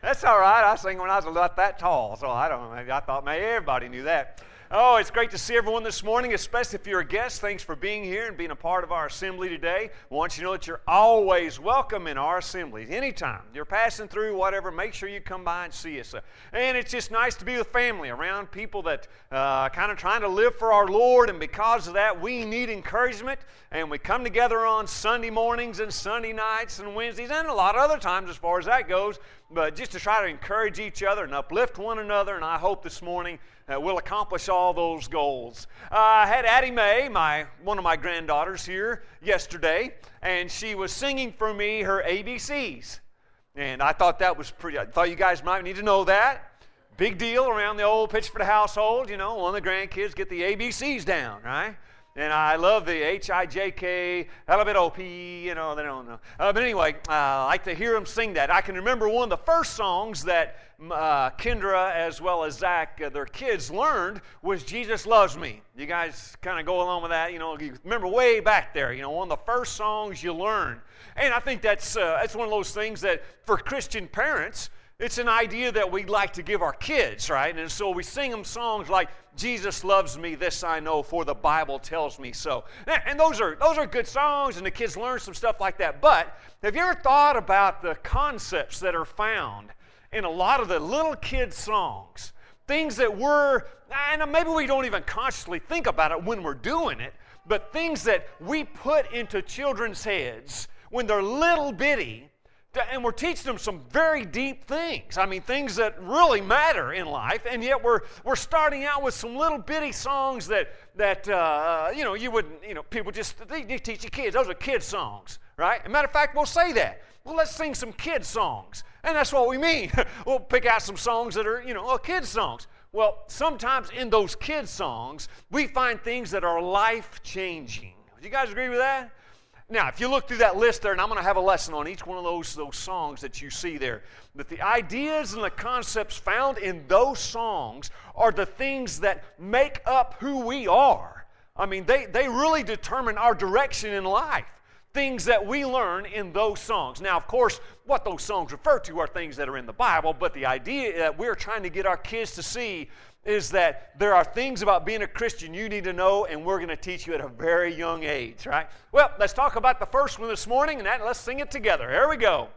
That's all right. I sing when I was about that tall, so I don't. I thought maybe everybody knew that. Oh, it's great to see everyone this morning, especially if you're a guest. Thanks for being here and being a part of our assembly today. I want you to know that you're always welcome in our assemblies. Anytime you're passing through, whatever, make sure you come by and see us. And it's just nice to be with family, around people that uh, kind of trying to live for our Lord. And because of that, we need encouragement. And we come together on Sunday mornings and Sunday nights and Wednesdays and a lot of other times as far as that goes but just to try to encourage each other and uplift one another. And I hope this morning uh, we'll accomplish all those goals. Uh, I had Addie Mae, my, one of my granddaughters, here yesterday, and she was singing for me her ABCs. And I thought that was pretty, I thought you guys might need to know that. Big deal around the old Pitchford household, you know, one of the grandkids get the ABCs down, right? And I love the H I J K, a little O P, you know, they don't know. Uh, but anyway, uh, I like to hear them sing that. I can remember one of the first songs that uh, Kendra as well as Zach, uh, their kids, learned was Jesus Loves Me. You guys kind of go along with that. You know, you remember way back there, you know, one of the first songs you learn. And I think that's, uh, that's one of those things that for Christian parents, it's an idea that we'd like to give our kids, right? And so we sing them songs like Jesus loves me, this I know, for the Bible tells me so. And those are those are good songs, and the kids learn some stuff like that. But have you ever thought about the concepts that are found in a lot of the little kids' songs? Things that we're, and maybe we don't even consciously think about it when we're doing it, but things that we put into children's heads when they're little bitty and we're teaching them some very deep things. I mean, things that really matter in life, and yet we're, we're starting out with some little bitty songs that, that uh, you know, you wouldn't, you know, people just, they, they teach the kids. Those are kids' songs, right? As matter of fact, we'll say that. Well, let's sing some kids' songs. And that's what we mean. we'll pick out some songs that are, you know, oh, kids' songs. Well, sometimes in those kids' songs, we find things that are life changing. Do you guys agree with that? Now, if you look through that list there, and I'm going to have a lesson on each one of those, those songs that you see there, that the ideas and the concepts found in those songs are the things that make up who we are. I mean, they, they really determine our direction in life. Things that we learn in those songs. Now, of course, what those songs refer to are things that are in the Bible, but the idea that we're trying to get our kids to see is that there are things about being a Christian you need to know, and we're going to teach you at a very young age, right? Well, let's talk about the first one this morning, and that, let's sing it together. Here we go.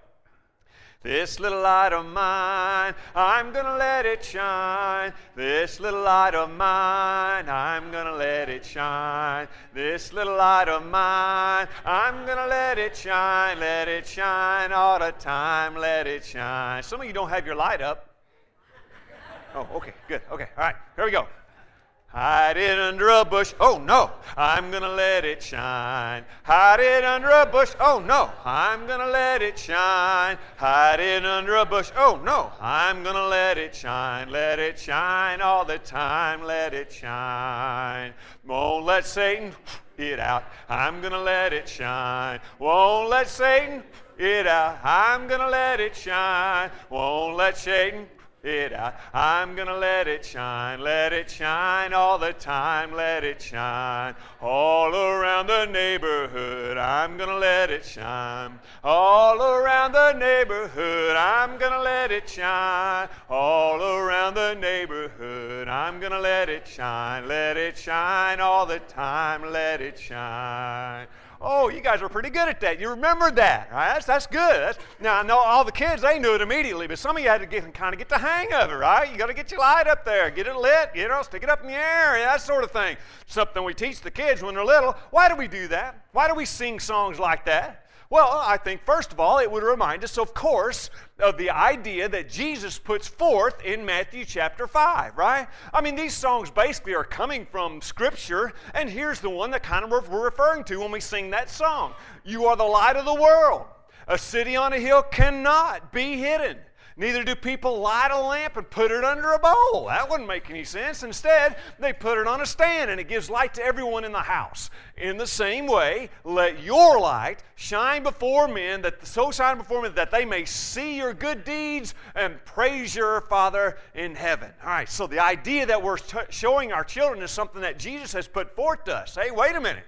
This little light of mine, I'm gonna let it shine. This little light of mine, I'm gonna let it shine. This little light of mine, I'm gonna let it shine. Let it shine all the time, let it shine. Some of you don't have your light up. Oh, okay, good. Okay, all right, here we go. Hide it under a bush. Oh no, I'm gonna let it shine. Hide it under a bush. Oh no, I'm gonna let it shine. Hide it under a bush. Oh no, I'm gonna let it shine. Let it shine all the time. Let it shine. Won't let Satan it out. I'm gonna let it shine. Won't let Satan it out. I'm gonna let it shine. Won't let Satan it out. I'm going to let it shine, let it shine all the time, let it shine all around the neighborhood. I'm going to let it shine all around the neighborhood. I'm going to let it shine all around the neighborhood. I'm going to let it shine, let it shine all the time, let it shine. Oh, you guys are pretty good at that. You remembered that, right? That's, that's good. That's, now, I know all the kids, they knew it immediately, but some of you had to get, kind of get the hang of it, right? You got to get your light up there, get it lit, you know, stick it up in the air, that sort of thing. Something we teach the kids when they're little. Why do we do that? Why do we sing songs like that? Well, I think, first of all, it would remind us, of course, of the idea that Jesus puts forth in Matthew chapter 5, right? I mean, these songs basically are coming from Scripture, and here's the one that kind of we're referring to when we sing that song You are the light of the world. A city on a hill cannot be hidden. Neither do people light a lamp and put it under a bowl. That wouldn't make any sense. Instead, they put it on a stand and it gives light to everyone in the house. In the same way, let your light shine before men, that so shine before men that they may see your good deeds and praise your Father in heaven. All right, so the idea that we're t- showing our children is something that Jesus has put forth to us. Hey, wait a minute.